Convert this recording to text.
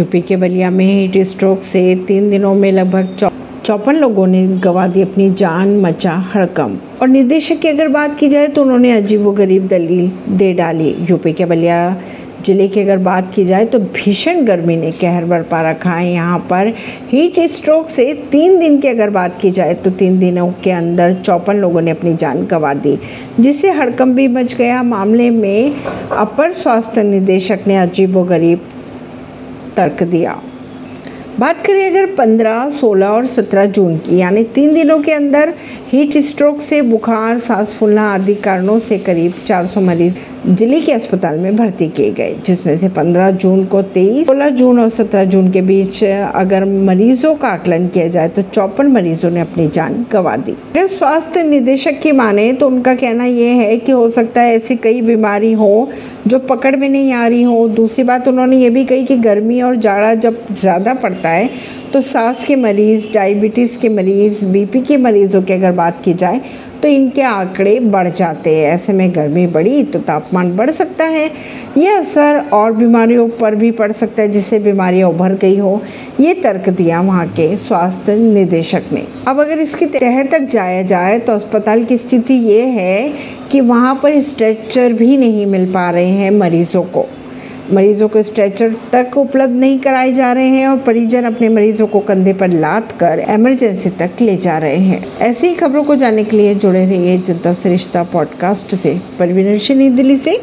UP के बलिया में heat stroke से तीन दिनों में लगभग चौपन लोगों ने गंवा दी अपनी जान, मचा हड़कम और निदेशक की अगर बात की जाए तो उन्होंने अजीब गरीब दलील दे डाली। यूपी के बलिया ज़िले की अगर बात की जाए तो भीषण गर्मी ने कहर बरपा रखा है। यहाँ पर हीट स्ट्रोक से तीन दिन की अगर बात की जाए तो तीन दिनों के अंदर चौपन लोगों ने अपनी जान गंवा दी, जिससे हड़कम भी मच गया। मामले में अपर स्वास्थ्य निदेशक ने अजीब गरीब तर्क दिया। बात करें अगर 15, 16 और 17 जून की यानी तीन दिनों के अंदर हीट स्ट्रोक से बुखार सांस फूलना आदि कारणों से करीब 400 मरीज़ ज़िले के अस्पताल में भर्ती किए गए जिसमें से 15 जून को 23, 16 जून और 17 जून के बीच अगर मरीजों का आकलन किया जाए तो चौपन मरीजों ने अपनी जान गंवा दी। अगर स्वास्थ्य निदेशक की माने तो उनका कहना यह है कि हो सकता है ऐसी कई बीमारी हो जो पकड़ में नहीं आ रही हो। दूसरी बात उन्होंने ये भी कही कि गर्मी और जाड़ा जब ज़्यादा पड़ता है तो सांस के मरीज़ डायबिटीज़ के मरीज़ बीपी के मरीज़ों की अगर बात की जाए तो इनके आंकड़े बढ़ जाते हैं। ऐसे में गर्मी बढ़ी तो तापमान बढ़ सकता है। यह असर और बीमारियों पर भी पड़ सकता है, जिससे बीमारियाँ उभर गई हो। ये तर्क दिया वहाँ के स्वास्थ्य निदेशक ने। अब अगर इसके तह तक जाया जाए तो अस्पताल की स्थिति ये है कि वहाँ पर स्ट्रेचर भी नहीं मिल पा रहे हैं मरीजों को। मरीजों को स्ट्रेचर तक उपलब्ध नहीं कराए जा रहे हैं और परिजन अपने मरीजों को कंधे पर लाद कर एमरजेंसी तक ले जा रहे हैं। ऐसी ही खबरों को जानने के लिए जुड़े रहिए जनता सरिश्ता पॉडकास्ट से। परवीन दिल्ली से।